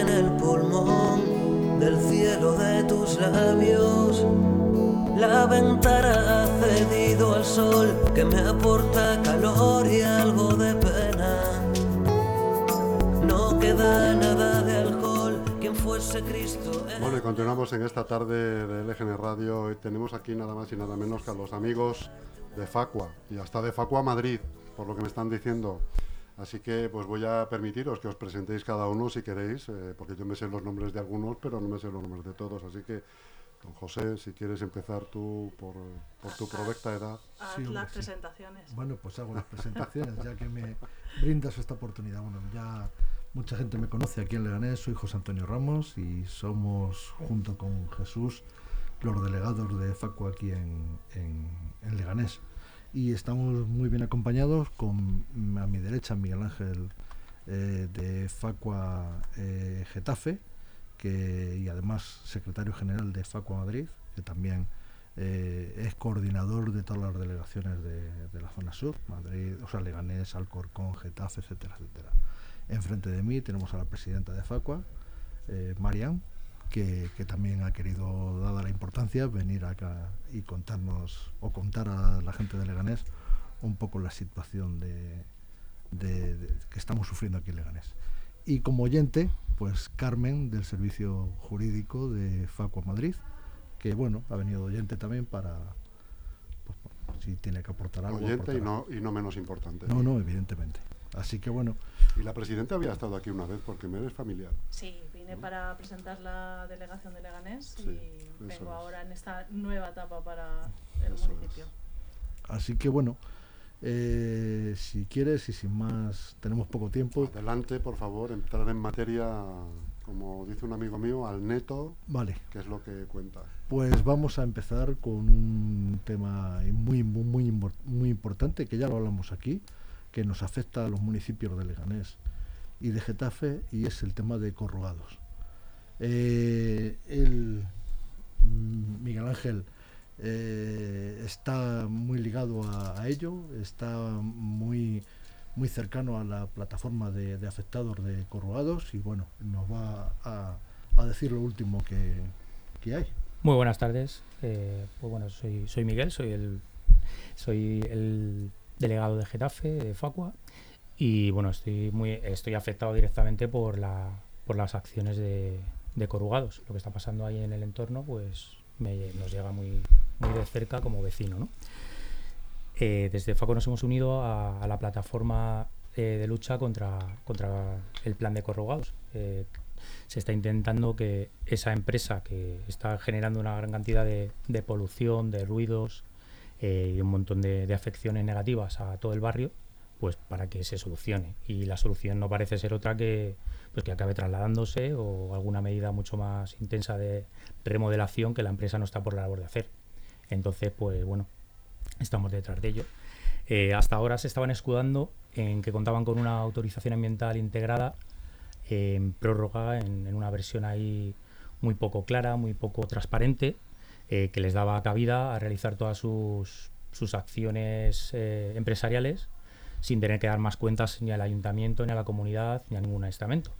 en el pulmón del cielo de tus labios. La ventana ha cedido al sol que me aporta calor y algo de pena. No queda nada de alcohol, quien fuese Cristo. Bueno, y continuamos en esta tarde de LGN Radio. tenemos aquí nada más y nada menos que a los amigos de Facua y hasta de Facua Madrid, por lo que me están diciendo. Así que pues voy a permitiros que os presentéis cada uno si queréis, eh, porque yo me sé los nombres de algunos, pero no me sé los nombres de todos. Así que, don José, si quieres empezar tú por, tu provecta edad. Haz las presentaciones. Bueno, pues hago las presentaciones, ya que me brindas esta oportunidad. Bueno, ya mucha gente me conoce aquí en Leganés, soy José Antonio Ramos y somos, junto con Jesús, los delegados de FACU aquí en, en Leganés y estamos muy bien acompañados con a mi derecha Miguel Ángel eh, de Facua eh, Getafe que, y además secretario general de Facua Madrid, que también eh, es coordinador de todas las delegaciones de, la zona sur, Madrid, o sea, Leganés, Alcorcón, Getafe, etcétera, etcétera. Enfrente de mí tenemos a la presidenta de Facua, Marian, que, también ha querido, dada la importancia, venir acá y contarnos o contar a la gente de Leganés un poco la situación de, que estamos sufriendo aquí en Leganés. Y como oyente, pues Carmen del Servicio Jurídico de Facua Madrid, que bueno, ha venido oyente también para, pues, si tiene que aportar algo. Oyente y no, y no menos importante. No, no, evidentemente. Así que bueno. ¿Y la presidenta había estado aquí una vez porque me eres familiar? Sí, vine para presentar la delegación de Leganés y vengo ahora en esta nueva etapa para el municipio. Así que bueno, eh, si quieres y sin más, tenemos poco tiempo. Adelante, por favor, entrar en materia, como dice un amigo mío, al neto. Vale. Que es lo que cuenta. Pues vamos a empezar con un tema muy, muy, muy, muy importante, que ya lo hablamos aquí, que nos afecta a los municipios de Leganés y de Getafe y es el tema de corrugados. Eh, mm, Miguel Ángel eh, está muy ligado a, ello, está muy, muy cercano a la plataforma de, afectados de corrugados y bueno, nos va a, decir lo último que, hay. Muy buenas tardes. Eh, pues bueno, soy, soy Miguel, soy el, soy el delegado de Getafe, de Facua, y bueno, estoy muy estoy afectado directamente por la por las acciones de, de Corugados. Lo que está pasando ahí en el entorno, pues nos llega muy, muy de cerca como vecino, ¿no? Eh, desde Facua nos hemos unido a, la plataforma eh, de lucha contra, contra el plan de corrugados. Eh, se está intentando que esa empresa que está generando una gran cantidad de, de polución, de ruidos, eh, y un montón de, afecciones negativas a todo el barrio, pues para que se solucione. Y la solución no parece ser otra que, pues que acabe trasladándose o alguna medida mucho más intensa de remodelación que la empresa no está por la labor de hacer. Entonces, pues bueno, estamos detrás de ello. Eh, hasta ahora se estaban escudando en que contaban con una autorización ambiental integrada en prórroga en, una versión ahí muy poco clara, muy poco transparente eh, que les daba cabida a realizar todas sus, sus acciones eh, empresariales sin tener que dar más cuentas ni al ayuntamiento, ni a la comunidad, ni a ningún estamento.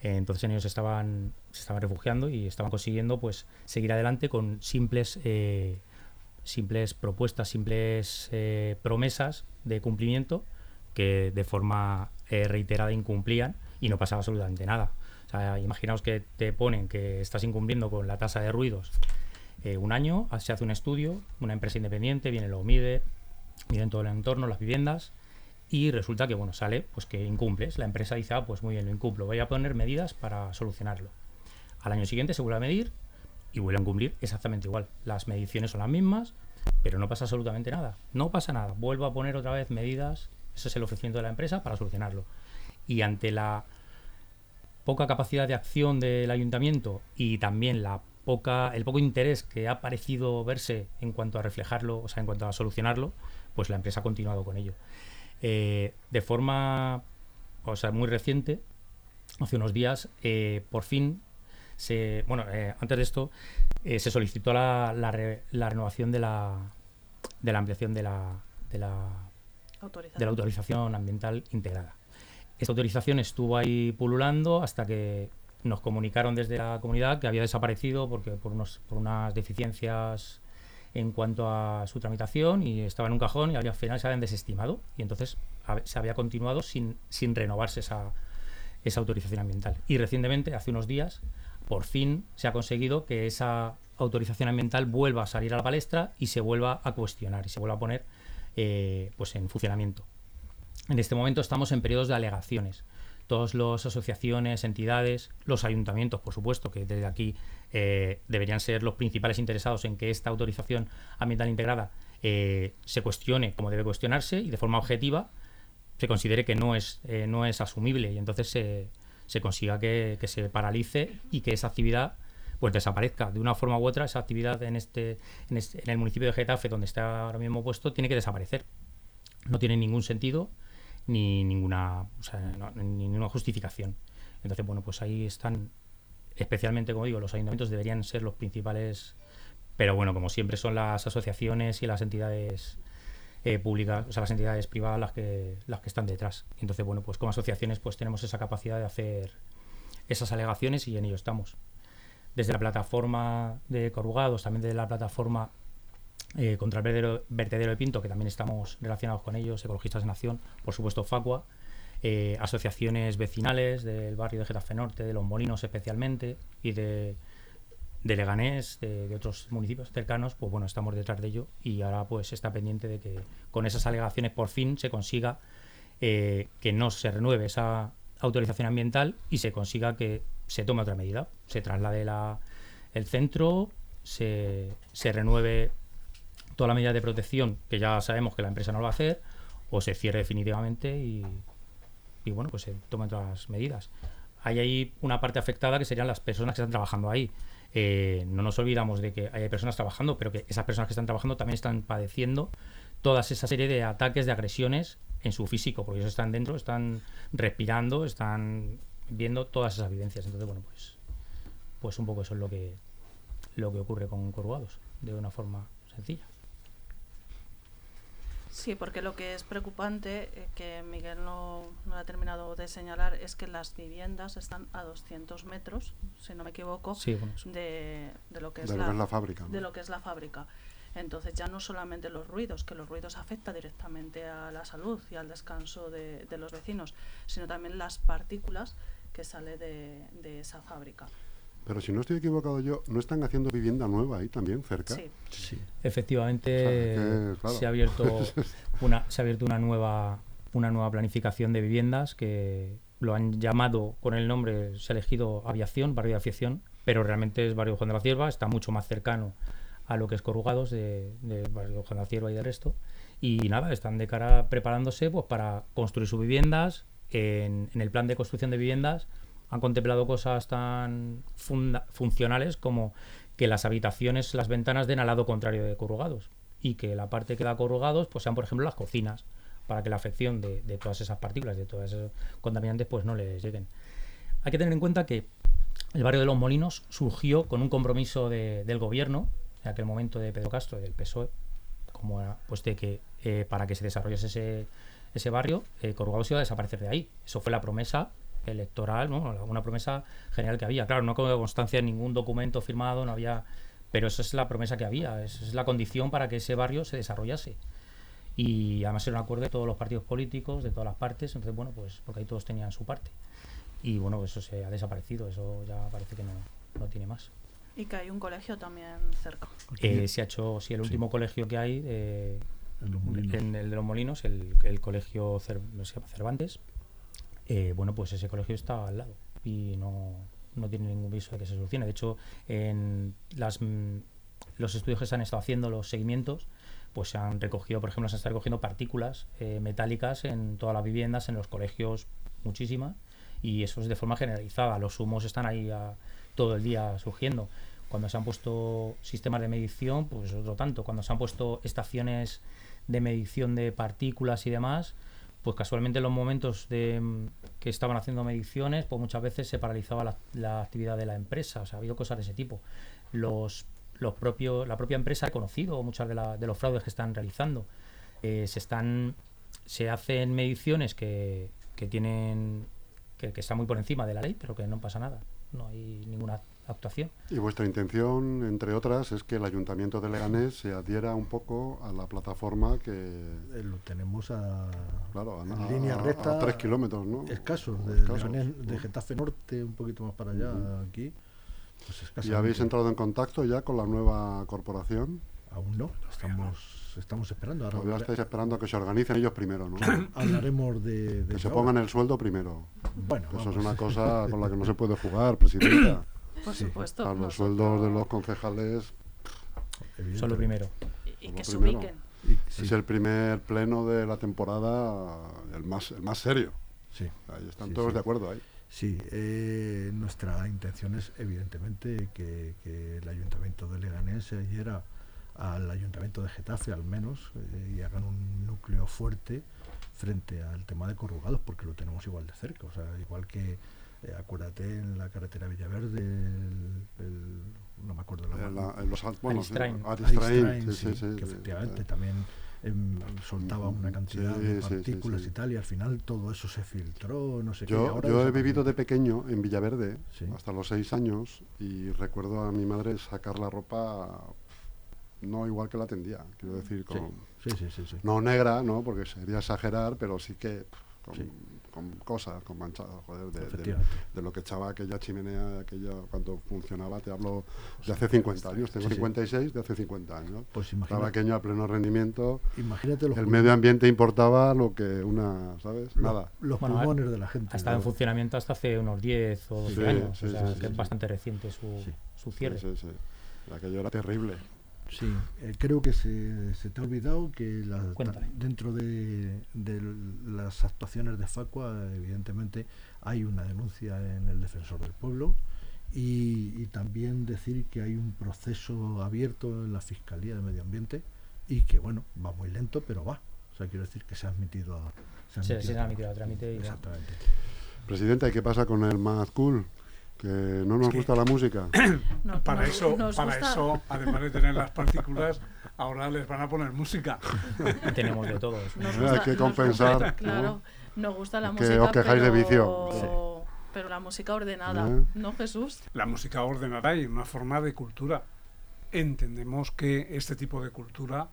Eh, entonces ellos estaban, se estaban refugiando y estaban consiguiendo pues seguir adelante con simples, simples propuestas, simples promesas de cumplimiento que de forma reiterada incumplían y no pasaba absolutamente nada. Imaginaos que te ponen que estás incumpliendo con la tasa de ruidos eh, un año, se hace un estudio, una empresa independiente viene, lo mide, en todo el entorno, las viviendas, y resulta que bueno, sale pues que incumples. La empresa dice, ah, pues muy bien, lo incumplo, voy a poner medidas para solucionarlo. Al año siguiente se vuelve a medir y vuelve a cumplir exactamente igual. Las mediciones son las mismas, pero no pasa absolutamente nada. No pasa nada. Vuelvo a poner otra vez medidas, ese es el ofrecimiento de la empresa para solucionarlo. Y ante la poca capacidad de acción del ayuntamiento y también la el poco interés que ha parecido verse en cuanto a reflejarlo, o sea, en cuanto a solucionarlo, pues la empresa ha continuado con ello. Eh, de forma, o sea, muy reciente, hace unos días, eh, por fin, se, bueno, eh, antes de esto, se solicitó la, renovación de la, de la ampliación de la, de la, de la autorización ambiental integrada. Esta autorización estuvo ahí pululando hasta que nos comunicaron desde la comunidad que había desaparecido porque por, unos, por unas deficiencias en cuanto a su tramitación y estaba en un cajón y al final se habían desestimado y entonces se había continuado sin, sin renovarse esa, esa autorización ambiental. Y recientemente, hace unos días, por fin se ha conseguido que esa autorización ambiental vuelva a salir a la palestra y se vuelva a cuestionar y se vuelva a poner eh, pues en funcionamiento. En este momento estamos en periodos de alegaciones. Todas las asociaciones, entidades, los ayuntamientos, por supuesto, que desde aquí eh, deberían ser los principales interesados en que esta autorización ambiental integrada eh, se cuestione como debe cuestionarse y de forma objetiva se considere que no es, no es asumible y entonces se, se consiga que, se paralice y que esa actividad pues desaparezca. De una forma u otra esa actividad en este, en este, en el municipio de Getafe donde está ahora mismo puesto tiene que desaparecer. No tiene ningún sentido ni ninguna ninguna justificación entonces bueno pues ahí están especialmente como digo los ayuntamientos deberían ser los principales pero bueno como siempre son las asociaciones y las entidades eh, públicas, o sea, las entidades privadas las que, las que están detrás. Entonces, bueno, pues como asociaciones pues tenemos esa capacidad de hacer esas alegaciones y en ello estamos. Desde la plataforma de Corrugados, también desde la plataforma eh, contra el vertedero, de Pinto, que también estamos relacionados con ellos, Ecologistas de Nación, por supuesto Facua, eh, asociaciones vecinales del barrio de Getafe Norte, de Los Molinos especialmente, y de de Leganés, de, otros municipios cercanos, pues bueno, estamos detrás de ello y ahora pues está pendiente de que con esas alegaciones por fin se consiga eh, que no se renueve esa autorización ambiental y se consiga que se tome otra medida, se traslade la, el centro, se, se renueve toda la medida de protección que ya sabemos que la empresa no lo va a hacer o se cierre definitivamente y, bueno, pues se tomen otras medidas. Hay ahí una parte afectada que serían las personas que están trabajando ahí. Eh, no nos olvidamos de que hay personas trabajando, pero que esas personas que están trabajando también están padeciendo toda esa serie de ataques, de agresiones en su físico, porque ellos están dentro, están respirando, están viendo todas esas vivencias. Entonces, bueno, pues, pues un poco eso es lo que, lo que ocurre con Corrugados, de una forma sencilla. Sí, porque lo que es preocupante, eh, que Miguel no, no, ha terminado de señalar, es que las viviendas están a 200 metros, si no me equivoco, de, de, lo que es, la, fábrica. De lo que es la fábrica. Entonces ya no solamente los ruidos, que los ruidos afectan directamente a la salud y al descanso de, de los vecinos, sino también las partículas que sale de, de esa fábrica. Pero si no estoy equivocado yo, ¿no están haciendo vivienda nueva ahí también cerca? Sí. sí. Efectivamente se ha abierto una se ha abierto una nueva una nueva planificación de viviendas que lo han llamado con el nombre, se ha elegido aviación, barrio de aviación, pero realmente es barrio Juan de la Cierva, está mucho más cercano a lo que es Corrugados de, de barrio Juan de la Cierva y del resto. Y nada, están de cara preparándose pues para construir sus viviendas. En, en el plan de construcción de viviendas han contemplado cosas tan funcionales como que las habitaciones, las ventanas den al lado contrario de corrugados y que la parte que da corrugados pues sean por ejemplo las cocinas para que la afección de, todas esas partículas, de todos esos contaminantes pues no les lleguen. Hay que tener en cuenta que el barrio de los Molinos surgió con un compromiso del gobierno en aquel momento de Pedro Castro, del PSOE, como pues de que eh, para que se desarrollase ese, ese barrio, eh, Corrugados iba a desaparecer de ahí. Eso fue la promesa electoral, ¿no? una promesa general que había. Claro, no con constancia en ningún documento firmado, no había, pero esa es la promesa que había, esa es la condición para que ese barrio se desarrollase. Y además era un acuerdo de todos los partidos políticos, de todas las partes, entonces bueno, pues porque ahí todos tenían su parte. Y bueno, eso se ha desaparecido, eso ya parece que no, no tiene más. Y que hay un colegio también cerca. Eh, se ha hecho, sí, el último colegio que hay, eh, en, el de los Molinos, el, el colegio Cervantes, eh, bueno, pues ese colegio está al lado y no, no tiene ningún viso de que se solucione. De hecho, en mm, los estudios que se han estado haciendo, los seguimientos, pues se han recogido, por ejemplo, se están recogiendo partículas eh, metálicas en todas las viviendas, en los colegios, muchísimas, y eso es de forma generalizada. Los humos están ahí todo el día surgiendo. Cuando se han puesto sistemas de medición, pues otro tanto. Cuando se han puesto estaciones de medición de partículas y demás, pues casualmente en los momentos de, mm, que estaban haciendo mediciones, pues muchas veces se paralizaba la, actividad de la empresa. O sea, ha habido cosas de ese tipo. Los, los propios, la propia empresa ha conocido muchos de, de los fraudes que están realizando. Eh, se están se hacen mediciones que, que tienen que, que, están muy por encima de la ley, pero que no pasa nada. no hay ninguna actuación. Y vuestra intención, entre otras, es que el Ayuntamiento de Leganés se adhiera un poco a la plataforma que... Eh, lo tenemos a, Claro, a, en a- línea recta. a tres kilómetros, ¿no? Escasos, de, Escasos, Leganés- de ¿no? Getafe Norte, un poquito más para allá, Ujú. aquí. Pues ¿Y habéis entrado en contacto ya con la nueva corporación? Aún no, estamos, estamos esperando. Ahora Todavía estáis esperando a que se organicen ellos primero, ¿no? hablaremos de, de que se pongan ahora. el sueldo primero. Bueno, Eso es una cosa con la que no se puede jugar, presidenta. Por Sí, supuesto. A los nosotros- sueldos de los concejales Evidentemente. Solo primero. Y, y que lo se primero. ubiquen. Y- sí, es el primer pleno de la temporada, el más, el más serio. sí. Ahí están Sí, todos sí. de acuerdo ahí. Sí, eh, nuestra intención es evidentemente que, que el ayuntamiento de Leganés se adhiera al ayuntamiento de Getafe al menos eh, y hagan un núcleo fuerte frente al tema de corrugados porque lo tenemos igual de cerca, o sea, igual que eh, acuérdate en la carretera Villaverde, el, el- no me acuerdo la la- en los al- bueno, sí, Aristrain. Aristrain, Aristrain, sí, sí, sí, sí, que efectivamente también em, soltaba Ujú, una cantidad sí, de sí, partículas sí. y tal y al final todo eso se filtró, no sé qué. Yo, ahora yo he vivido de pequeño en Villaverde hasta los seis años y recuerdo a mi madre sacar la ropa no igual que la tendía, quiero decir, con, no negra, no, porque sería exagerar, pero sí que con. Con cosas, con manchadas, joder, de, de- Efectivamente. de lo que echaba aquella chimenea, aquella cuando funcionaba, te hablo de hace 50 años, tengo Sí, sí. 56, de hace 50 años. Pues Estaba imagínate, pequeño a pleno rendimiento, imagínate los, el medio ambiente importaba lo que una, ¿sabes? Nada. los Bueno, pulmones de la gente. Ha estado en funcionamiento hasta hace unos 10 o 12 Sí, años, sí, o sea, sí, sí, que es sí. bastante reciente su, Sí. su Sí, cierre. sí, sí. Aquello era terrible. Sí, eh, creo que se, se te ha olvidado que la- dentro de, de las actuaciones de Facua, evidentemente, hay una denuncia en el Defensor del Pueblo y, y también decir que hay un proceso abierto en la Fiscalía de Medio Ambiente y que, bueno, va muy lento, pero va. O sea, quiero decir que se ha admitido a, se ha Se, admitido se a ha a trámite. Exactamente. Presidenta, ¿y qué pasa con el Mad Cool? Que no nos que- gusta la música. No- Para nos- eso, nos para gusta- eso, además de tener las partículas, ahora les van a poner música. Tenemos de todo. es un- Nos Hay que compensar, gusta, ¿no? claro, nos gusta la Que música. os quejáis de pero, vicio. Pero la música ordenada, ¿Eh? ¿no, Jesús? La música ordenada y una forma de cultura. Entendemos que este tipo de cultura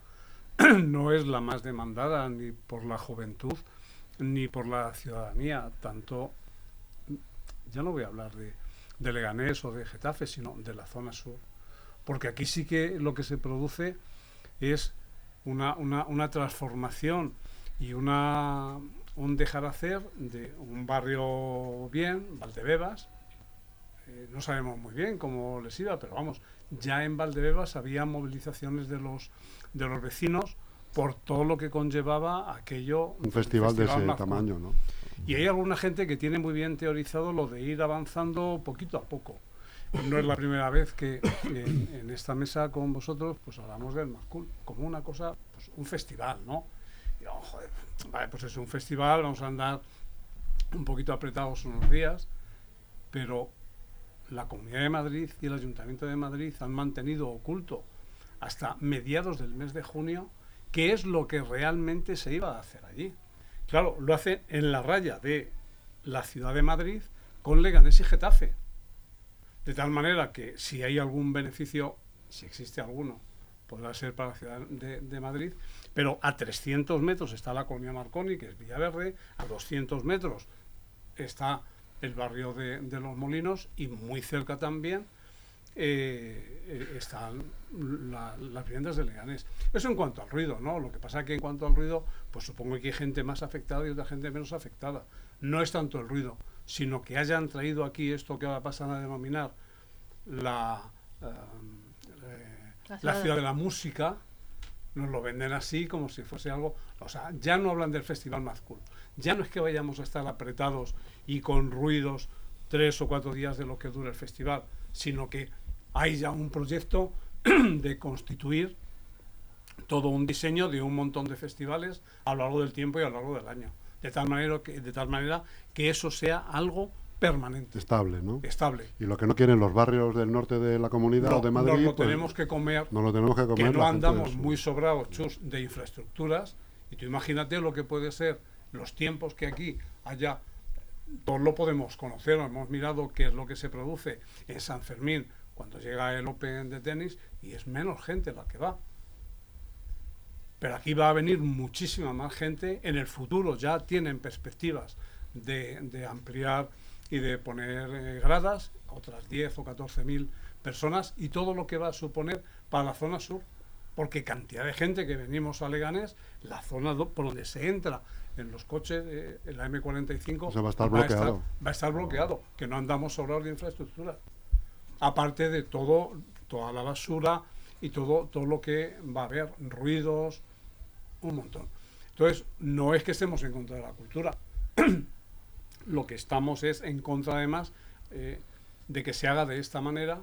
no es la más demandada ni por la juventud ni por la ciudadanía, tanto, ya no voy a hablar de, de Leganés o de Getafe, sino de la zona sur. Porque aquí sí que lo que se produce es una, una, una transformación y una, un dejar hacer de un barrio bien, Valdebebas, eh, no sabemos muy bien cómo les iba, pero vamos, ya en Valdebebas había movilizaciones de los, de los vecinos por todo lo que conllevaba aquello. Un festival de ese tamaño, ¿no? Y hay alguna gente que tiene muy bien teorizado lo de ir avanzando poquito a poco. No es la primera vez que en, esta mesa con vosotros pues hablamos del Mazcool como una cosa, pues un festival, ¿no? Y, oh, joder, vale, pues es un festival, vamos a andar un poquito apretados unos días, pero la Comunidad de Madrid y el Ayuntamiento de Madrid han mantenido oculto hasta mediados del mes de junio qué es lo que realmente se iba a hacer allí. Claro, lo hacen en la raya de la ciudad de Madrid con Leganés y Getafe. De tal manera que si hay algún beneficio, si existe alguno, podrá ser para la ciudad de, Madrid, pero a 300 metros está la colonia Marconi, que es Villaverde, a 200 metros está el barrio de, Los Molinos y muy cerca también eh, eh, están la- las viviendas de Leganés. Eso en cuanto al ruido, ¿no? Lo que pasa que en cuanto al ruido, pues supongo que hay gente más afectada y otra gente menos afectada. No es tanto el ruido, sino que hayan traído aquí esto que ahora pasan a denominar la, eh, eh, La la ciudad- de la música, nos lo venden así como si fuese algo, o sea, ya no hablan del Festival Más Cool, ya no es que vayamos a estar apretados y con ruidos tres o cuatro días de lo que dura el festival, sino que hay ya un proyecto de constituir todo un diseño de un montón de festivales a lo largo del tiempo y a lo largo del año, de tal manera que, de tal manera que eso sea algo permanente, Estable, ¿no? estable. Y lo que no quieren los barrios del norte de la comunidad No, o de Madrid, lo pues, tenemos que comer no lo tenemos que comer. que no andamos muy sobrados, chus, de infraestructuras. Y tú imagínate lo que puede ser los tiempos que aquí haya todos lo podemos conocer, hemos mirado qué es lo que se produce en San Fermín cuando llega el Open de tenis y es menos gente la que va. Pero aquí va a venir muchísima más gente. En el futuro ya tienen perspectivas de, ampliar y de poner eh, gradas, otras 10 o 14 mil personas, y todo lo que va a suponer para la zona sur. Porque cantidad de gente que venimos a Leganés, la zona por donde se entra en los coches, en la M45, va a estar bloqueado. va a estar bloqueado, que no andamos sobrados de infraestructura. Aparte de todo, toda la basura y todo, todo lo que va a haber, ruidos, un montón. Entonces, no es que estemos en contra de la cultura. lo que estamos es en contra, además, eh, de que se haga de esta manera,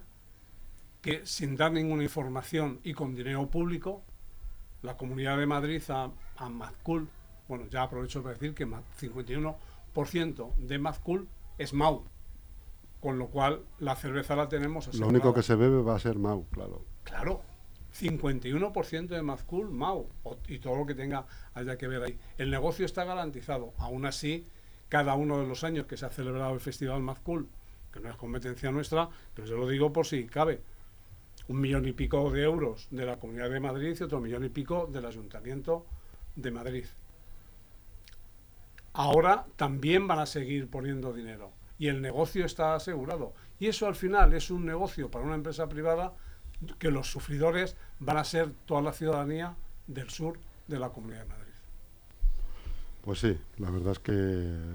que sin dar ninguna información y con dinero público, la Comunidad de Madrid a, a Mazcul, bueno, ya aprovecho para decir que 51% de Mazcul es Mau, con lo cual la cerveza la tenemos asegurada. Lo único que se bebe va a ser Mau, claro. Claro, 51% de Mazcul, Mau, y todo lo que tenga haya que ver ahí. El negocio está garantizado. Aún así, cada uno de los años que se ha celebrado el Festival Mazcul, que no es competencia nuestra, pero yo lo digo por si cabe, un millón y pico de euros de la Comunidad de Madrid y otro millón y pico del Ayuntamiento de Madrid. Ahora también van a seguir poniendo dinero y el negocio está asegurado. Y eso al final es un negocio para una empresa privada que los sufridores van a ser toda la ciudadanía del sur de la Comunidad de Madrid. Pues sí, la verdad es que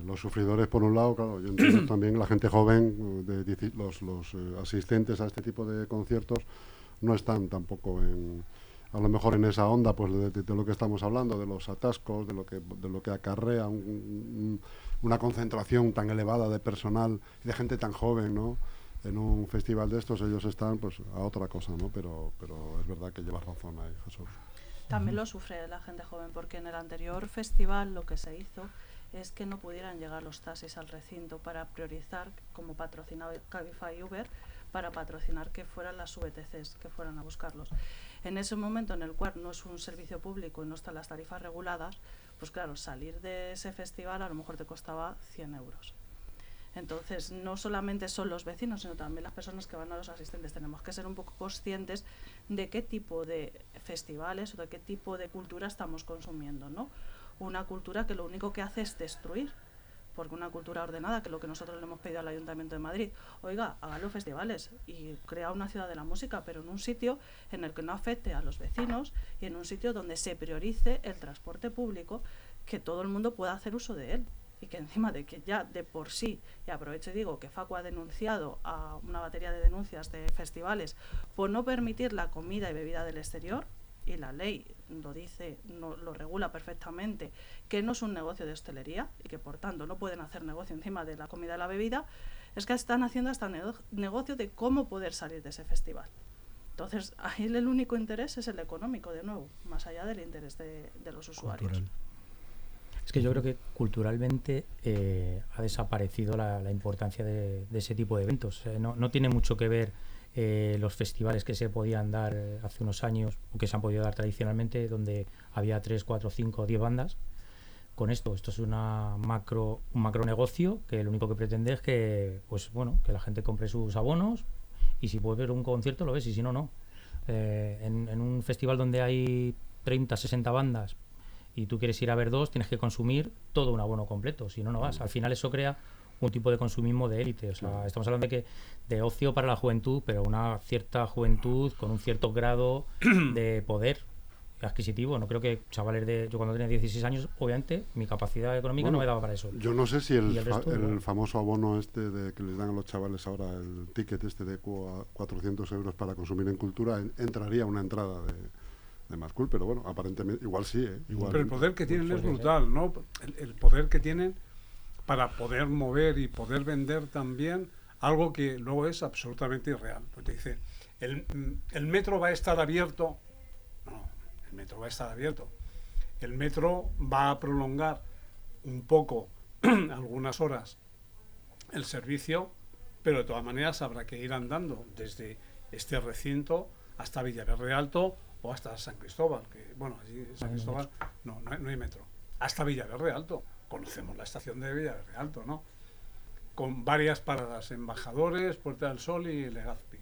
los sufridores, por un lado, claro, yo entiendo también la gente joven, de, los, los eh, asistentes a este tipo de conciertos, no están tampoco en, a lo mejor en esa onda pues de, lo que estamos hablando, de los atascos, de lo que, de lo que acarrea una concentración tan elevada de personal y de gente tan joven, ¿no? En un festival de estos ellos están pues a otra cosa, ¿no? Pero, pero es verdad que llevas razón ahí, Jesús. También lo sufre la gente joven, porque en el anterior festival lo que se hizo es que no pudieran llegar los taxis al recinto para priorizar, como patrocinado Cabify y Uber, para patrocinar que fueran las VTCs, que fueran a buscarlos. En ese momento en el cual no es un servicio público y no están las tarifas reguladas, pues claro, salir de ese festival a lo mejor te costaba 100 euros. Entonces, no solamente son los vecinos, sino también las personas que van a los asistentes. Tenemos que ser un poco conscientes de qué tipo de festivales o de qué tipo de cultura estamos consumiendo, ¿no? Una cultura que lo único que hace es destruir, porque una cultura ordenada, que es lo que nosotros le hemos pedido al Ayuntamiento de Madrid, oiga, haga los festivales y crea una ciudad de la música, pero en un sitio en el que no afecte a los vecinos y en un sitio donde se priorice el transporte público, que todo el mundo pueda hacer uso de él y que encima de que ya de por sí, y aprovecho y digo que Facu ha denunciado a una batería de denuncias de festivales por no permitir la comida y bebida del exterior, y la ley lo dice, no, lo regula perfectamente, que no es un negocio de hostelería y que por tanto no pueden hacer negocio encima de la comida y la bebida, es que están haciendo hasta negocio de cómo poder salir de ese festival. Entonces, ahí el único interés es el económico, de nuevo, más allá del interés de, los usuarios. Es que yo creo que culturalmente eh, ha desaparecido la, importancia de, ese tipo de eventos. no, tiene mucho que ver eh, los festivales que se podían dar eh, hace unos años o que se han podido dar tradicionalmente, donde había 3, 4, 5, 10 bandas. Con esto, esto es una macro, un macro negocio que lo único que pretende es que, pues, bueno, que la gente compre sus abonos y si puede ver un concierto lo ves y si no, no. en un festival donde hay 30, 60 bandas, y tú quieres ir a ver dos, tienes que consumir todo un abono completo, si no, no vas. Al final eso crea un tipo de consumismo de élite. O sea, estamos hablando de que de ocio para la juventud, pero una cierta juventud con un cierto grado de poder adquisitivo. No creo que chavales de. Yo cuando tenía 16 años, obviamente, mi capacidad económica no me daba para eso. Yo no sé si el, el, famoso abono este de que les dan a los chavales ahora, el ticket este de 400 euros para consumir en cultura, entraría una entrada de de cool, pero bueno, aparentemente igual sí, ¿eh? Igual, pero el poder que tienen es brutal, ¿no? El, poder que tienen para poder mover y poder vender también algo que luego es absolutamente irreal. Pues te dice, el, el metro va a estar abierto. No, el metro va a estar abierto. El metro va a prolongar un poco, algunas horas, el servicio, pero de todas maneras habrá que ir andando desde este recinto hasta Villaverde Alto o hasta San Cristóbal, que bueno, allí San Cristóbal no, no hay, metro, hasta Villaverde Alto. Conocemos la estación de Villaverde Alto, ¿no? con varias paradas, embajadores, Puerta del Sol y Legazpi.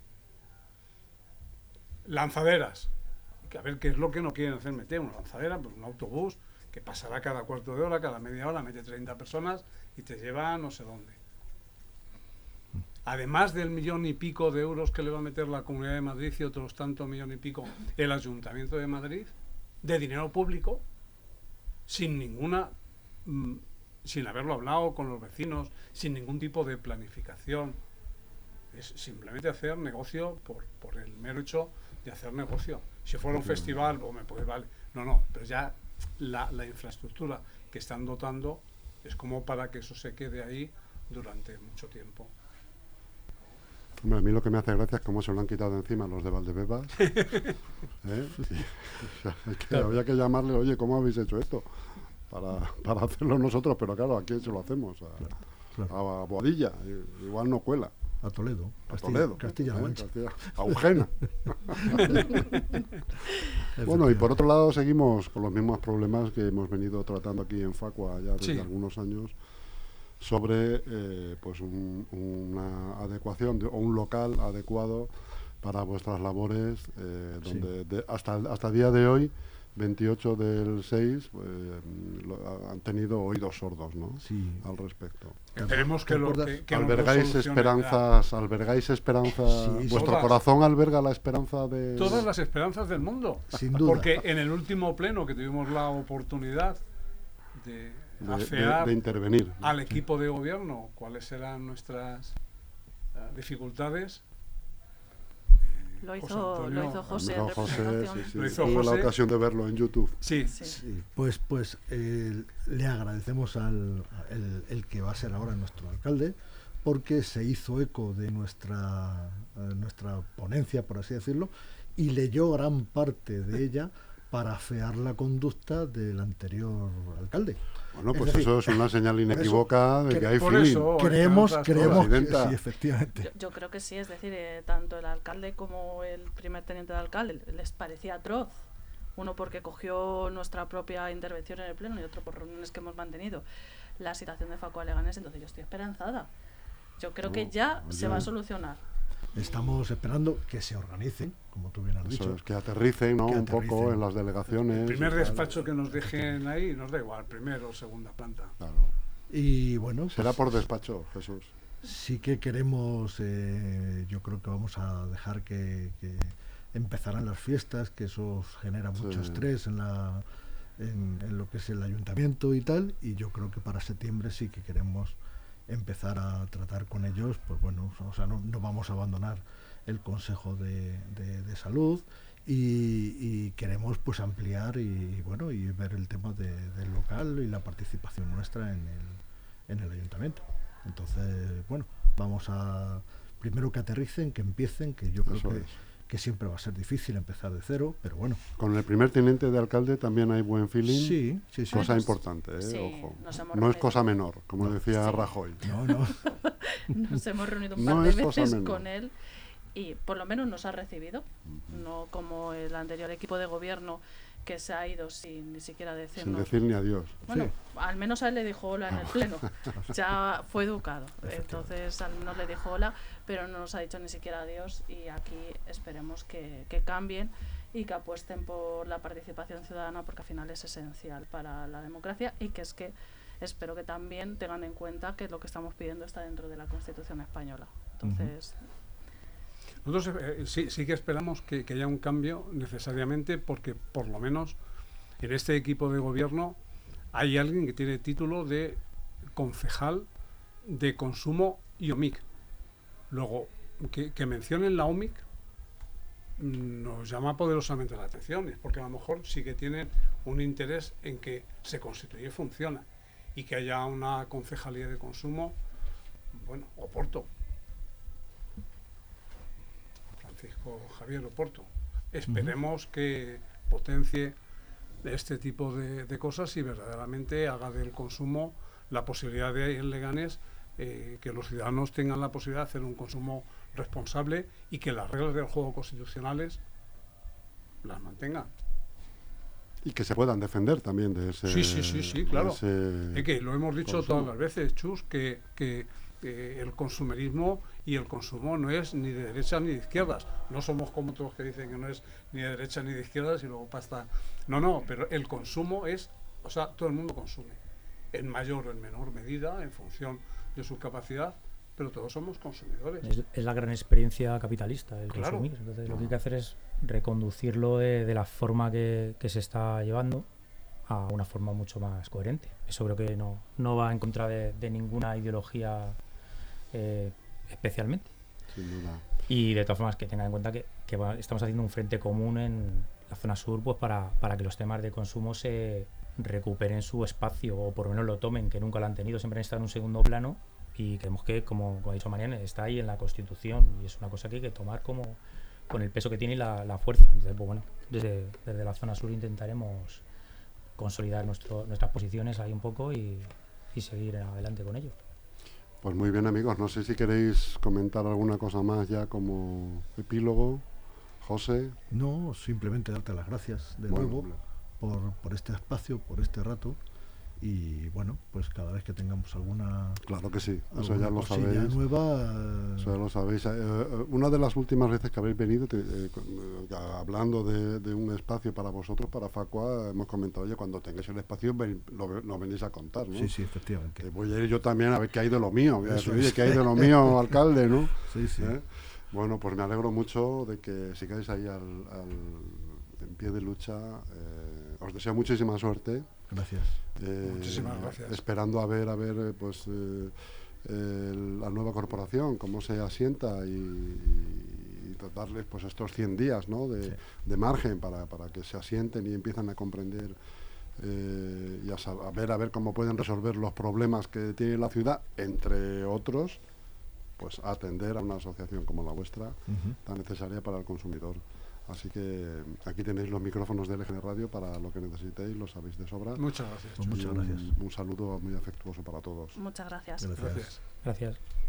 Lanzaderas, que a ver qué es lo que no quieren hacer meter, una lanzadera, pues un autobús que pasará cada cuarto de hora, cada media hora, mete 30 personas y te lleva a no sé dónde. Además del millón y pico de euros que le va a meter la Comunidad de Madrid y otros tantos millón y pico el Ayuntamiento de Madrid, de dinero público, sin ninguna mm, sin haberlo hablado con los vecinos, sin ningún tipo de planificación. Es simplemente hacer negocio por, por el mero hecho de hacer negocio. Si fuera un festival, pues me puede vale. No, no, pero ya la, la infraestructura que están dotando es como para que eso se quede ahí durante mucho tiempo. Hombre, a mí lo que me hace gracia es cómo se lo han quitado de encima los de Valdebebas. ¿eh? Y, o sea, es que Había que llamarle, oye, ¿cómo habéis hecho esto? Para, para hacerlo nosotros, pero claro, ¿a quién se lo hacemos? A, claro. a Boadilla, igual no cuela. A Toledo. A Castilla, Toledo. Castilla-La ¿eh? Castilla- a Eugena. Bueno, y por otro lado seguimos con los mismos problemas que hemos venido tratando aquí en Facua ya desde Sí. algunos años sobre eh, pues un- una adecuación de- o un local adecuado para vuestras labores, eh, Sí. donde de- hasta, el- hasta el día de hoy, 28 del 6, eh, lo- han tenido oídos sordos ¿no? Sí. al respecto. Esperemos que albergáis esperanzas, albergáis esperanzas, Sí, vuestro todas. corazón alberga la esperanza de Todas las esperanzas del mundo. Sin duda. Porque en el último pleno que tuvimos la oportunidad de, de, de- afear de intervenir. al equipo de gobierno cuáles eran nuestras eh, dificultades. eh, Lo hizo, lo hizo José José, sí, sí, Lo hizo tuve la ocasión de verlo en YouTube. Sí, Sí. Sí, pues, pues eh, le agradecemos al el, el que va a ser ahora nuestro alcalde, porque se hizo eco de nuestra, eh, nuestra ponencia, por así decirlo, y leyó gran parte de ella para afear la conducta del anterior alcalde. Bueno, Es pues decir, eso es una señal inequívoca de que- hay por feeling. eso- Oh, creemos creemos que Presidenta. sí, efectivamente. Yo, yo creo que sí, es decir, eh, tanto el alcalde como el primer teniente de alcalde les parecía atroz. Uno porque cogió nuestra propia intervención en el pleno y otro por reuniones que hemos mantenido. La situación de Facua Leganés, entonces yo estoy esperanzada. Yo creo que No, ya se ya. va a solucionar. Estamos esperando que se organicen, como tú bien has Eso dicho. es, que aterricen ¿no? Que un poco en las delegaciones. el primer despacho que nos dejen ahí nos da igual, primero o segunda planta. Claro. Y bueno, Será pues, por despacho, Jesús. sí que queremos, eh, yo creo que vamos a dejar que, que empezarán las fiestas, que eso genera mucho Sí. estrés en, la, en, en lo que es el ayuntamiento y tal, y yo creo que para septiembre sí que queremos empezar a tratar con ellos, pues bueno, o sea, no, no vamos a abandonar el Consejo de, de- de Salud y, y queremos pues ampliar y, bueno y ver el tema de- del local y la participación nuestra en el, en el ayuntamiento. Entonces, bueno, vamos a primero que aterricen, que empiecen, que yo creo Eso que, es. Que siempre va a ser difícil empezar de cero, pero bueno. Con el primer teniente de alcalde también hay buen feeling. Sí, sí, sí. Cosa Nos- importante, ¿eh? sí, ojo. No es reunido. cosa menor, como decía Sí. Rajoy. No, no. Nos hemos reunido un No par de es cosa veces con él y por lo menos nos ha recibido, no como el anterior equipo de gobierno que se ha ido sin ni siquiera Sin decirnos. decir ni adiós. Bueno, Sí. al menos a él le dijo hola en el pleno. Ya fue educado. Entonces, al menos le dijo hola, pero no nos ha dicho ni siquiera adiós. Y aquí esperemos que, que cambien y que apuesten por la participación ciudadana, porque al final es esencial para la democracia. Y que es que espero que también tengan en cuenta que lo que estamos pidiendo está dentro de la Constitución española. Entonces, Nosotros eh, sí, sí que esperamos que, que haya un cambio necesariamente porque por lo menos en este equipo de gobierno hay alguien que tiene título de concejal de consumo y OMIC. Luego, que, que mencionen la OMIC mm, nos llama poderosamente la atención, es porque a lo mejor sí que tienen un interés en que se constituye y funciona y que haya una concejalía de consumo, bueno, Oporto, Francisco Javier Oporto. Esperemos que potencie este tipo de, de cosas y verdaderamente haga del consumo la posibilidad de en Leganés eh, que los ciudadanos tengan la posibilidad de hacer un consumo responsable y que las reglas del juego constitucionales las mantengan. Y que se puedan defender también de ese. Sí, sí, sí, sí, claro. Es que lo hemos dicho consumo. todas las veces, Chus, que, que eh, el consumerismo y el consumo no es ni de derechas ni de izquierdas. No somos como otros que dicen que no es ni de derecha ni de izquierdas y luego pasta. No, no, pero el consumo es, o sea, todo el mundo consume, en mayor o en menor medida, en función de su capacidad, pero todos somos consumidores. Es, es la gran experiencia capitalista el Claro. consumir. Entonces, lo que hay que hacer es reconducirlo de, de la forma que, que se está llevando a una forma mucho más coherente. Eso creo que no, no va en contra de, de ninguna ideología eh, especialmente. Sin duda. Y de todas formas que tengan en cuenta que, que va- estamos haciendo un frente común en la zona sur pues para, para que los temas de consumo se recuperen su espacio o por lo menos lo tomen, que nunca lo han tenido, siempre han estado en un segundo plano y creemos que, como, como ha dicho Mariana, está ahí en la Constitución y es una cosa que hay que tomar como con el peso que tiene y la, la fuerza. Entonces, pues bueno, desde, desde la zona sur intentaremos consolidar nuestro, nuestras posiciones ahí un poco y, y seguir adelante con ello. Pues muy bien amigos, no sé si queréis comentar alguna cosa más ya como epílogo. José. No, simplemente darte las gracias de Bueno, nuevo por, por este espacio, por este rato. Y bueno, pues cada vez que tengamos alguna, Claro que sí, eso ya lo sabéis. nueva, Eso ya lo sabéis. Eh, eh, una de las últimas veces que habéis venido, te- eh, eh, hablando de, de un espacio para vosotros, para Facua, hemos comentado, oye, cuando tengáis el espacio, ven- lo, nos venís a contar, ¿no? sí, sí, efectivamente. Que voy a ir yo también a ver qué hay de lo mío. Voy a decir, oye, qué hay de lo mío, alcalde, ¿no? Sí, sí. ¿Eh? Bueno, pues me alegro mucho de que sigáis ahí al, al- en pie de lucha. eh, os deseo muchísima suerte. Gracias. eh, Muchísimas gracias. Esperando a ver, a ver, eh, pues eh, la nueva corporación, cómo se asienta y, y darles pues estos 100 días ¿no? de, Sí. de margen para, para que se asienten y empiezan a comprender eh, y a, a ver a ver cómo pueden resolver los problemas que tiene la ciudad, entre otros, pues atender a una asociación como la vuestra, tan necesaria para el consumidor. Así que aquí tenéis los micrófonos de LGN Radio para lo que necesitéis, lo sabéis de sobra. Muchas gracias. Pues muchas un- gracias. Un saludo muy afectuoso para todos. Muchas gracias. Gracias. Gracias. Gracias.